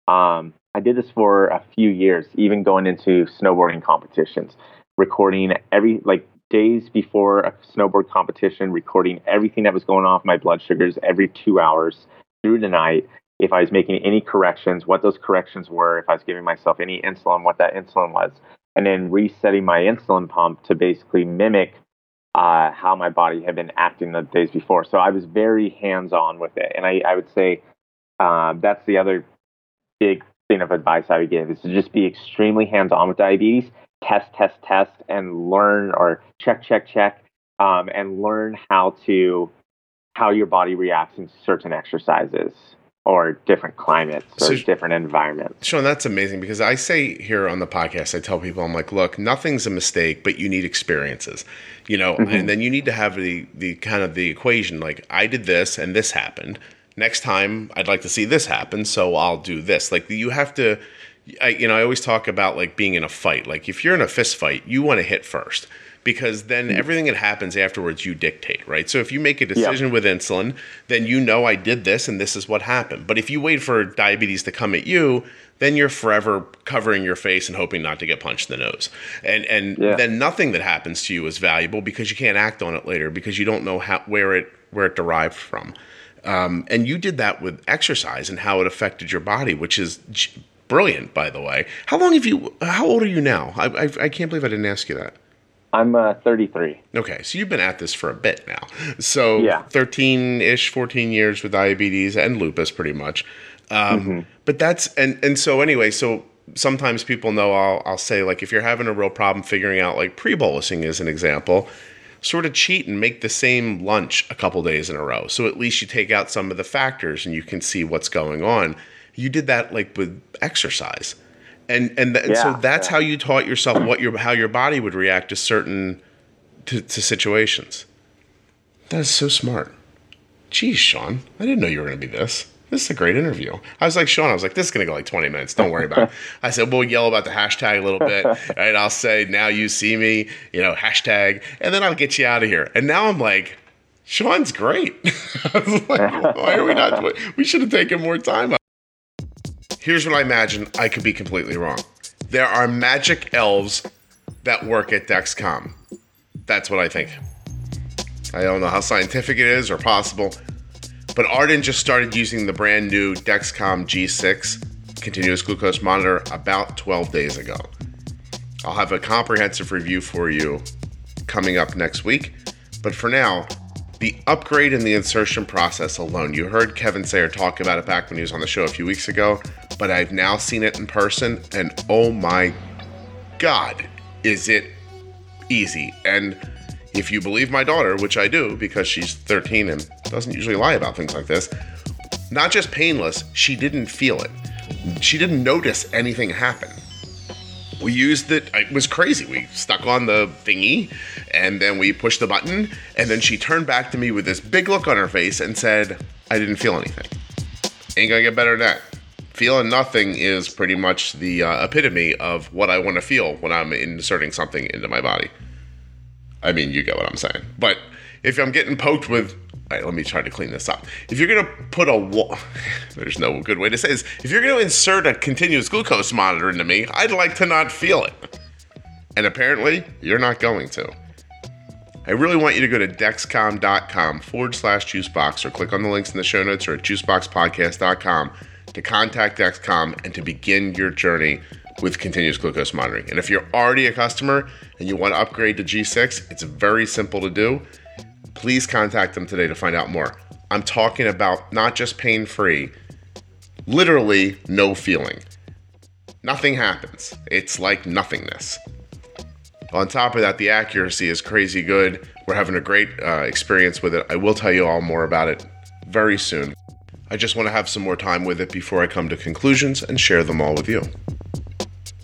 [SPEAKER 2] um, I did this for a few years, even going into snowboarding competitions, recording every like days before a snowboard competition, recording everything that was going off my blood sugars every two hours through the night. If I was making any corrections, what those corrections were, if I was giving myself any insulin, what that insulin was, and then resetting my insulin pump to basically mimic uh, how my body had been acting the days before. So I was very hands on with it. And I, I would say um, that's the other big thing of advice I would give is to just be extremely hands on with diabetes, test, test, test, and learn or check, check, check, um, and learn how to how your body reacts in certain exercises or different climates or so, different environments.
[SPEAKER 1] Sean, that's amazing because I say here on the podcast, I tell people, I'm like, look, nothing's a mistake, but you need experiences, you know, mm-hmm. and then you need to have the the kind of the equation like I did this and this happened. Next time, I'd like to see this happen, so I'll do this. Like you have to. I, you know, I always talk about like being in a fight. Like if you're in a fist fight, you want to hit first because then mm. everything that happens afterwards you dictate, right? So if you make a decision yeah. with insulin, then you know I did this and this is what happened. But if you wait for diabetes to come at you, then you're forever covering your face and hoping not to get punched in the nose. And and yeah. then nothing that happens to you is valuable because you can't act on it later because you don't know how where it where it derived from. Um, and you did that with exercise and how it affected your body, which is brilliant, by the way. How long have you? How old are you now? I, I, I can't believe I didn't ask you that.
[SPEAKER 2] I'm uh, 33.
[SPEAKER 1] Okay, so you've been at this for a bit now. So yeah. 13 ish, 14 years with diabetes and lupus, pretty much. Um, mm-hmm. But that's and and so anyway, so sometimes people know I'll I'll say like if you're having a real problem figuring out like pre-bolusing is an example, sort of cheat and make the same lunch a couple days in a row. So at least you take out some of the factors and you can see what's going on. You did that like with exercise and and, th- and so that's yeah. how you taught yourself what your how your body would react to certain to, to situations. That is so smart. Geez, Sean, I didn't know you were going to be this. This is a great interview. I was like, Sean, I was like, this is going to go like 20 minutes. Don't worry about it. [LAUGHS] I said, we'll yell about the hashtag a little bit. Right. I'll say, now you see me, you know, hashtag, and then I'll get you out of here. And now I'm like, Sean's great. [LAUGHS] I was like, why are we not? Doing we should have taken more time. Here's what I imagine. I could be completely wrong. There are magic elves that work at Dexcom. That's what I think. I don't know how scientific it is or possible, but Arden just started using the brand new Dexcom G6 continuous glucose monitor about 12 days ago. I'll have a comprehensive review for you coming up next week, but for now, the upgrade in the insertion process alone. You heard Kevin Sayer talk about it back when he was on the show a few weeks ago, but I've now seen it in person, and oh my God, is it easy. And if you believe my daughter, which I do because she's 13 and doesn't usually lie about things like this, not just painless, she didn't feel it. She didn't notice anything happen we used it. It was crazy. We stuck on the thingy and then we pushed the button. And then she turned back to me with this big look on her face and said, I didn't feel anything. Ain't gonna get better than that. Feeling nothing is pretty much the uh, epitome of what I want to feel when I'm inserting something into my body. I mean, you get what I'm saying. But if I'm getting poked with right, let me try to clean this up. If you're gonna put a wall, [LAUGHS] there's no good way to say this. If you're gonna insert a continuous glucose monitor into me, I'd like to not feel it. And apparently, you're not going to. I really want you to go to dexcom.com forward slash juicebox or click on the links in the show notes or at juiceboxpodcast.com to contact Dexcom and to begin your journey with continuous glucose monitoring. And if you're already a customer and you want to upgrade to G6, it's very simple to do please contact them today to find out more. I'm talking about not just pain free, literally no feeling. Nothing happens. It's like nothingness. On top of that, the accuracy is crazy good. We're having a great uh, experience with it. I will tell you all more about it very soon. I just want to have some more time with it before I come to conclusions and share them all with you.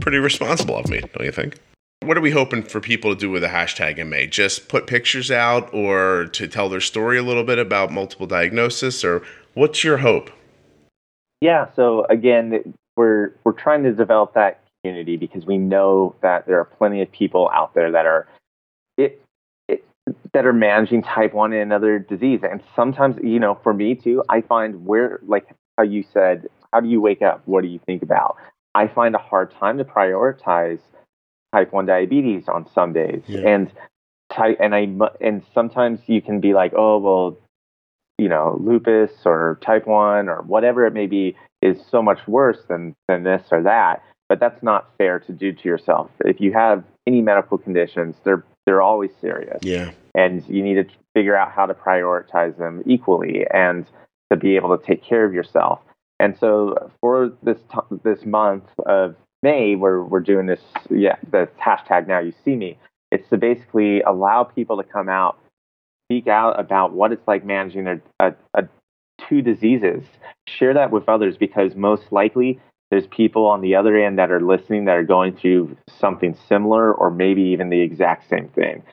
[SPEAKER 1] Pretty responsible of me, don't you think? What are we hoping for people to do with the hashtag May? Just put pictures out or to tell their story a little bit about multiple diagnosis or what's your hope?
[SPEAKER 2] Yeah, so again, we're we're trying to develop that community because we know that there are plenty of people out there that are it, it that are managing type 1 and another disease and sometimes you know for me too i find where like how you said how do you wake up what do you think about I find a hard time to prioritize type 1 diabetes on some days.
[SPEAKER 1] Yeah.
[SPEAKER 2] And type, and I and sometimes you can be like, "Oh, well, you know, lupus or type 1 or whatever it may be is so much worse than than this or that." But that's not fair to do to yourself. If you have any medical conditions, they're they're always serious
[SPEAKER 1] Yeah.
[SPEAKER 2] and you need to figure out how to prioritize them equally and to be able to take care of yourself. And so for this t- this month of May, where we're doing this, yeah, the hashtag Now You See Me, it's to basically allow people to come out, speak out about what it's like managing a, a, a two diseases. Share that with others because most likely there's people on the other end that are listening that are going through something similar or maybe even the exact same thing.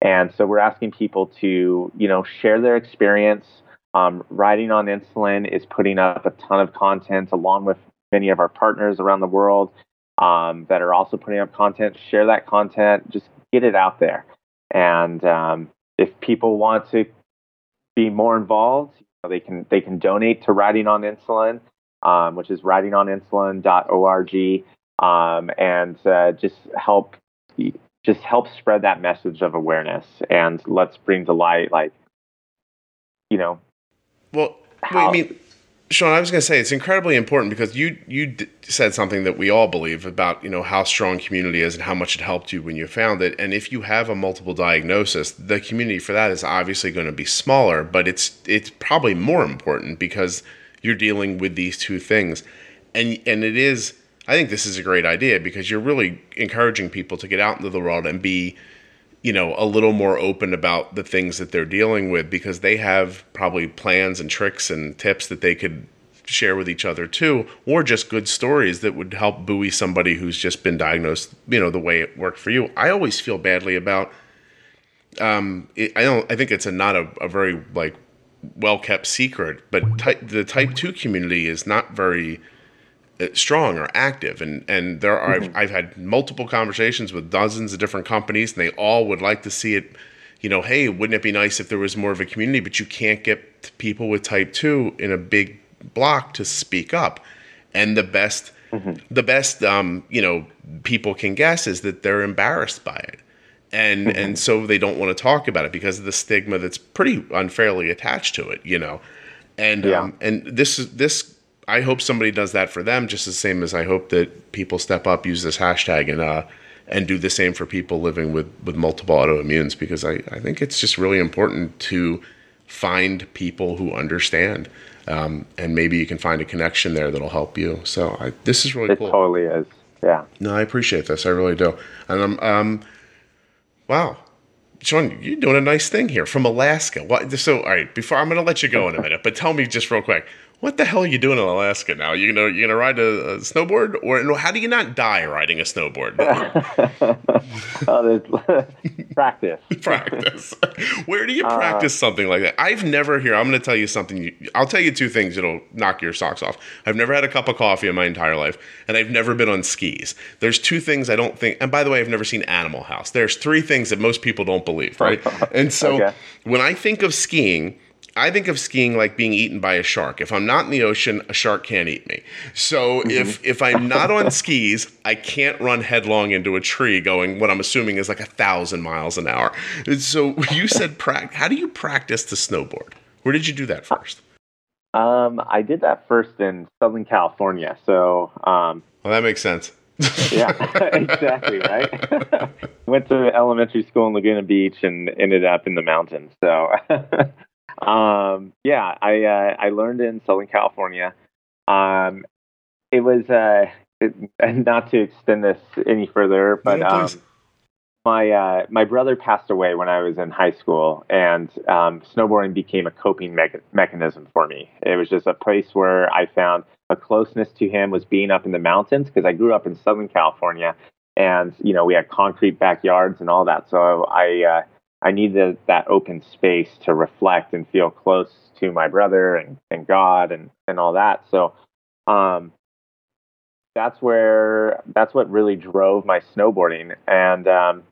[SPEAKER 2] And so we're asking people to, you know, share their experience. Um, Riding on Insulin is putting up a ton of content along with many of our partners around the world um, that are also putting up content. Share that content, just get it out there. And um, if people want to be more involved, you know, they can they can donate to Riding on Insulin, um, which is ridingoninsulin.org, um, and uh, just help just help spread that message of awareness and let's bring to light like you know
[SPEAKER 1] Well, wait, I mean, Sean, I was going to say it's incredibly important because you you d- said something that we all believe about you know how strong community is and how much it helped you when you found it. And if you have a multiple diagnosis, the community for that is obviously going to be smaller, but it's it's probably more important because you're dealing with these two things, and and it is. I think this is a great idea because you're really encouraging people to get out into the world and be you know, a little more open about the things that they're dealing with because they have probably plans and tricks and tips that they could share with each other too, or just good stories that would help buoy somebody who's just been diagnosed, you know, the way it worked for you. I always feel badly about, um, it, I don't, I think it's a not a, a very like well kept secret, but type, the type two community is not very strong or active. And and there are I've, I've had multiple conversations with dozens of different companies and they all would like to see it you know hey wouldn't it be nice if there was more of a community? But you can't get people with type 2 in a big block to speak up. And the best the best um, you know people can guess is that they're embarrassed by it. And and so they don't want to talk about it because of the stigma that's pretty unfairly attached to it you know? And
[SPEAKER 2] Yeah.
[SPEAKER 1] um, and this is this I hope somebody does that for them just the same as I hope that people step up use this hashtag and uh and do the same for people living with with multiple autoimmunes because I I think it's just really important to find people who understand um, and maybe you can find a connection there that'll help you so I, this is really
[SPEAKER 2] it
[SPEAKER 1] cool
[SPEAKER 2] totally is yeah
[SPEAKER 1] no, I appreciate this. I really do. And um, um wow, Sean, you're doing a nice thing here from Alaska. What? So, all right, before I'm going to let you go in a minute, but tell me just real quick, what the hell are you doing in Alaska now? You gonna you gonna ride a, a snowboard, or no, how do you not die riding a snowboard? [LAUGHS]
[SPEAKER 2] oh, [LAUGHS] practice [LAUGHS]
[SPEAKER 1] practice. Where do you uh, practice something like that? I've never here. I'm to tell you something. You, I'll tell you two things that'll knock your socks off. I've never had a cup of coffee in my entire life, and I've never been on skis. There's two things I don't think. And by the way, I've never seen Animal House. There's three things that most people don't believe, right? And so
[SPEAKER 2] Okay.
[SPEAKER 1] when I think of skiing. I think of skiing like being eaten by a shark. If I'm not in the ocean, a shark can't eat me. So if if I'm not on skis, I can't run headlong into a tree going what I'm assuming is like a thousand miles an hour. So [LAUGHS] you said practice. How do you practice to snowboard? Where did you do that first?
[SPEAKER 2] um i did that first in southern california so um
[SPEAKER 1] Well, that makes sense. [LAUGHS]
[SPEAKER 2] yeah [LAUGHS] exactly right went to elementary school in laguna beach and ended up in the mountains so um yeah i uh, i learned in southern california um it was uh it, not to extend this any further but
[SPEAKER 1] No,
[SPEAKER 2] um my uh, my brother passed away when I was in high school, and um, snowboarding became a coping me- mechanism for me. It was just a place where I found a closeness to him was being up in the mountains because I grew up in Southern California, and you know we had concrete backyards and all that. So I uh, I needed that open space to reflect and feel close to my brother and, and God and, and all that. So um, that's where that's what really drove my snowboarding. And um,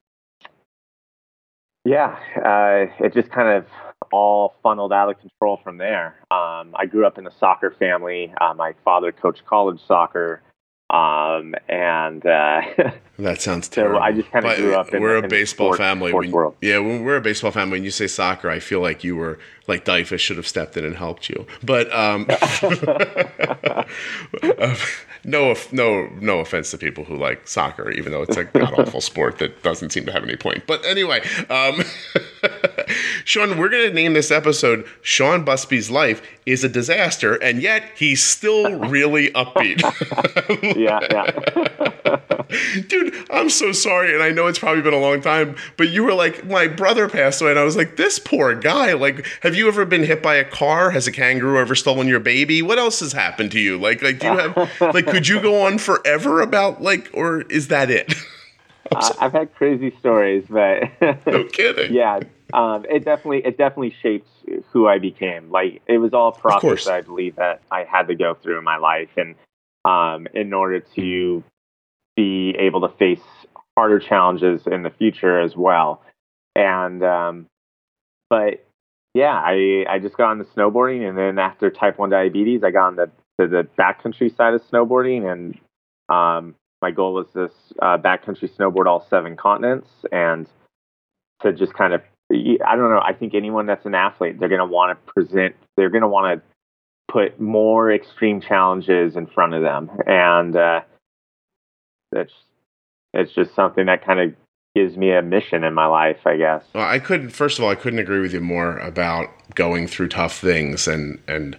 [SPEAKER 2] yeah uh, it just kind of all funneled out of control from there. Um, i grew up in a soccer family. Uh, my father coached college soccer Um, and uh, [LAUGHS]
[SPEAKER 1] that sounds
[SPEAKER 2] so
[SPEAKER 1] terrible.
[SPEAKER 2] I just kind of grew up in
[SPEAKER 1] we're a
[SPEAKER 2] in
[SPEAKER 1] baseball family.
[SPEAKER 2] sports
[SPEAKER 1] When-
[SPEAKER 2] world.
[SPEAKER 1] Yeah, when we're a baseball family. When you say soccer, I feel like you were like Dyfus should have stepped in and helped you. But um, [LAUGHS] [LAUGHS] uh, no, no, no offense to people who like soccer, even though it's a god awful sport that doesn't seem to have any point. But anyway, um, Sean, we're going to name this episode "Sean Busby's Life is a Disaster," and yet he's still [LAUGHS] really upbeat. [LAUGHS]
[SPEAKER 2] yeah, yeah. [LAUGHS]
[SPEAKER 1] Dude, I'm so sorry, and I know it's probably been a long time, but you were like, my brother passed away, and I was like, this poor guy. Like, have you ever been hit by a car? Has a kangaroo ever stolen your baby? What else has happened to you? Like, like, do you have, like, could you go on forever about like, or is that it?
[SPEAKER 2] I- I've had crazy stories, but
[SPEAKER 1] no kidding.
[SPEAKER 2] yeah, um, it definitely it definitely shaped who I became. Like it was all a process that I believe that I had to go through in my life, and um, in order to be able to face harder challenges in the future as well. And um, but yeah, I I just got on the snowboarding, and then after type one diabetes, I got on the to the backcountry side of snowboarding, and um, my goal was this uh, backcountry snowboard all seven continents, and to just kind of I don't know. I think anyone that's an athlete, they're going to want to present. They're going to want to put more extreme challenges in front of them, and uh, that's it's just something that kind of gives me a mission in my life, I guess.
[SPEAKER 1] Well, I couldn't. First of all, I couldn't agree with you more about going through tough things and and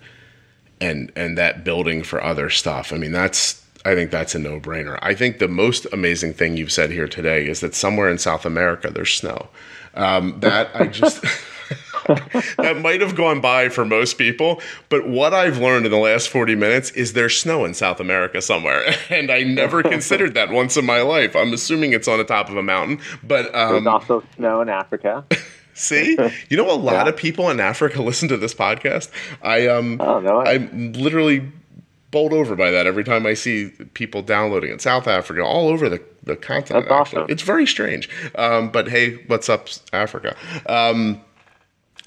[SPEAKER 1] and and that building for other stuff. I mean, that's. I think that's a no-brainer. I think the most amazing thing you've said here today is that somewhere in South America there's snow. Um, that I just [LAUGHS] that might have gone by for most people, but what I've learned in the last 40 minutes is there's snow in South America somewhere, [LAUGHS] and I never [LAUGHS] considered that once in my life. I'm assuming it's on the top of a mountain, but
[SPEAKER 2] There's
[SPEAKER 1] um,
[SPEAKER 2] also snow in Africa.
[SPEAKER 1] See, you know, a lot
[SPEAKER 2] Yeah.
[SPEAKER 1] of people in Africa listen to this podcast. I um,
[SPEAKER 2] Oh no!
[SPEAKER 1] I'm literally bowled over by that every time I see people downloading it. South Africa, all over the the continent.
[SPEAKER 2] That's
[SPEAKER 1] actually,
[SPEAKER 2] awesome.
[SPEAKER 1] it's very strange. Um, but hey, what's up, Africa? Um,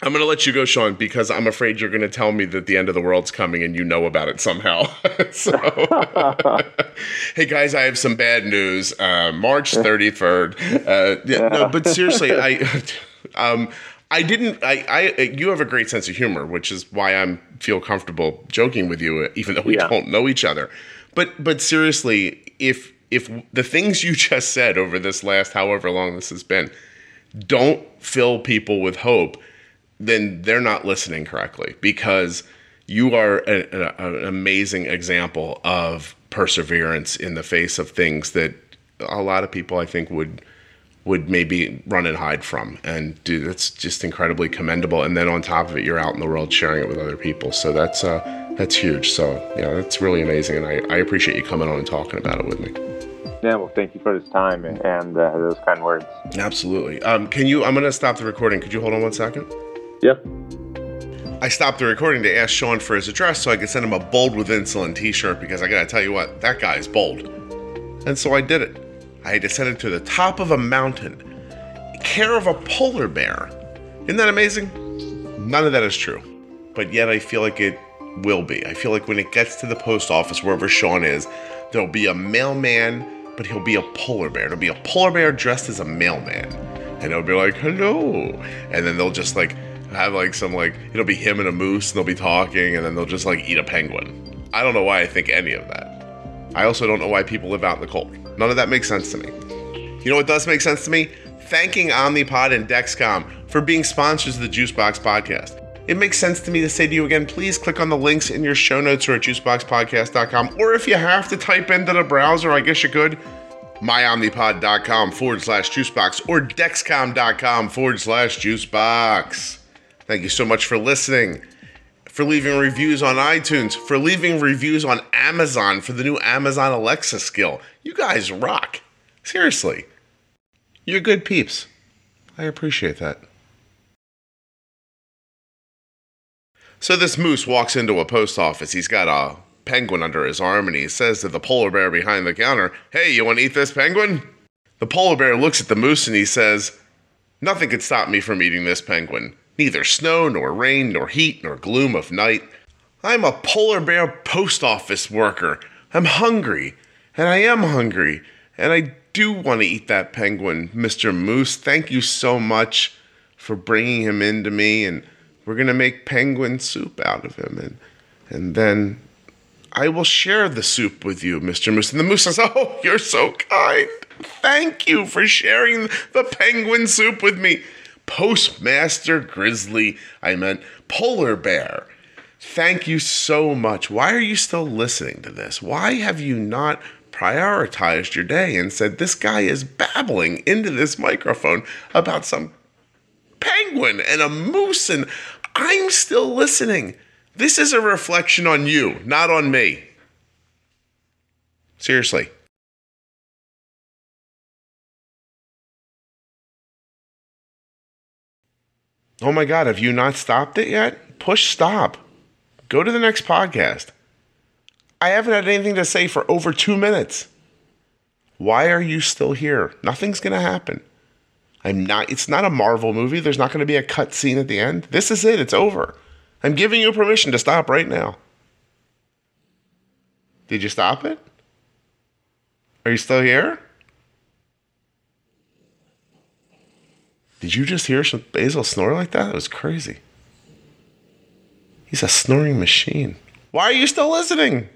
[SPEAKER 1] I'm going to let you go, Sean, because I'm afraid you're going to tell me that the end of the world's coming and you know about it somehow. [LAUGHS] so, [LAUGHS] hey guys, I have some bad news. Uh, March 33rd. Uh, yeah, no, but seriously, I, [LAUGHS] um, I didn't. I, I, you have a great sense of humor, which is why I'm feel comfortable joking with you, even though we
[SPEAKER 2] Yeah.
[SPEAKER 1] don't know each other. But, but seriously, if if the things you [LAUGHS] just said over this last however long this has been don't fill people with hope, then they're not listening correctly because you are a, a- an amazing example of perseverance in the face of things that a lot of people I think would would maybe run and hide from. And dude that's just incredibly commendable. And then on top of it you're out in the world sharing it with other people. So that's uh that's huge. So yeah that's really amazing. And I, I appreciate you coming on and talking about it with me
[SPEAKER 2] yeah, well, thank you for this time and uh, those kind words.
[SPEAKER 1] absolutely um can you i'm gonna stop the recording could you hold on one second
[SPEAKER 2] Yep.
[SPEAKER 1] I stopped the recording to ask Sean for his address so I could send him a bold with insulin t shirt because I gotta tell you what, that guy is bold. And so I did it. I had to send it to the top of a mountain, care of a polar bear. Isn't that amazing? None of that is true. But yet I feel like it will be. I feel like when it gets to the post office, wherever Sean is, there'll be a mailman, but he'll be a polar bear. It'll be a polar bear dressed as a mailman. And it'll be like, hello. And then they'll just like have like some like, it'll be him and a moose, and they'll be talking, and then they'll just like eat a penguin. I don't know why I think any of that. I also don't know why people live out in the cold. None of that makes sense to me. You know what does make sense to me? Thanking Omnipod and Dexcom for being sponsors of the Juicebox podcast. It makes sense to me to say to you again, please click on the links in your show notes or at juiceboxpodcast.com. Or if you have to type into the browser, I guess you could, myomnipod.com forward slash juicebox or dexcom.com forward slash juicebox. Thank you so much for listening for leaving reviews on iTunes, for leaving reviews on Amazon for the new Amazon Alexa skill. You guys rock. Seriously. You're good peeps. I appreciate that. So this moose walks into a post office. He's got a penguin under his arm and he says to the polar bear behind the counter, Hey, you want to eat this penguin? The polar bear looks at the moose and he says, Nothing could stop me from eating this penguin. Neither snow, nor rain, nor heat, nor gloom of night. I'm a polar bear post office worker. I'm hungry, And I am hungry. And I do want to eat that penguin, Mr. Moose. Thank you so much for bringing him into me. And we're going to make penguin soup out of him. And, and then I will share the soup with you, Mr. Moose. And the moose says, Oh, you're so kind. Thank you for sharing the penguin soup with me. Postmaster Grizzly, I meant Polar Bear. Thank you so much. Why are you still listening to this? Why have you not prioritized your day and said, This guy is babbling into this microphone about some penguin and a moose, and I'm still listening? This is a reflection on you, not on me. Seriously. Oh my God, have you not stopped it yet? Push stop. Go to the next podcast. I haven't had anything to say for over two minutes. Why are you still here? Nothing's going to happen. I'm not, it's not a Marvel movie. There's not going to be a cut scene at the end. This is it. It's over. I'm giving you permission to stop right now. Did you stop it? Are you still here? Did you just hear some Basil snore like that? It was crazy. He's a snoring machine. Why are you still listening?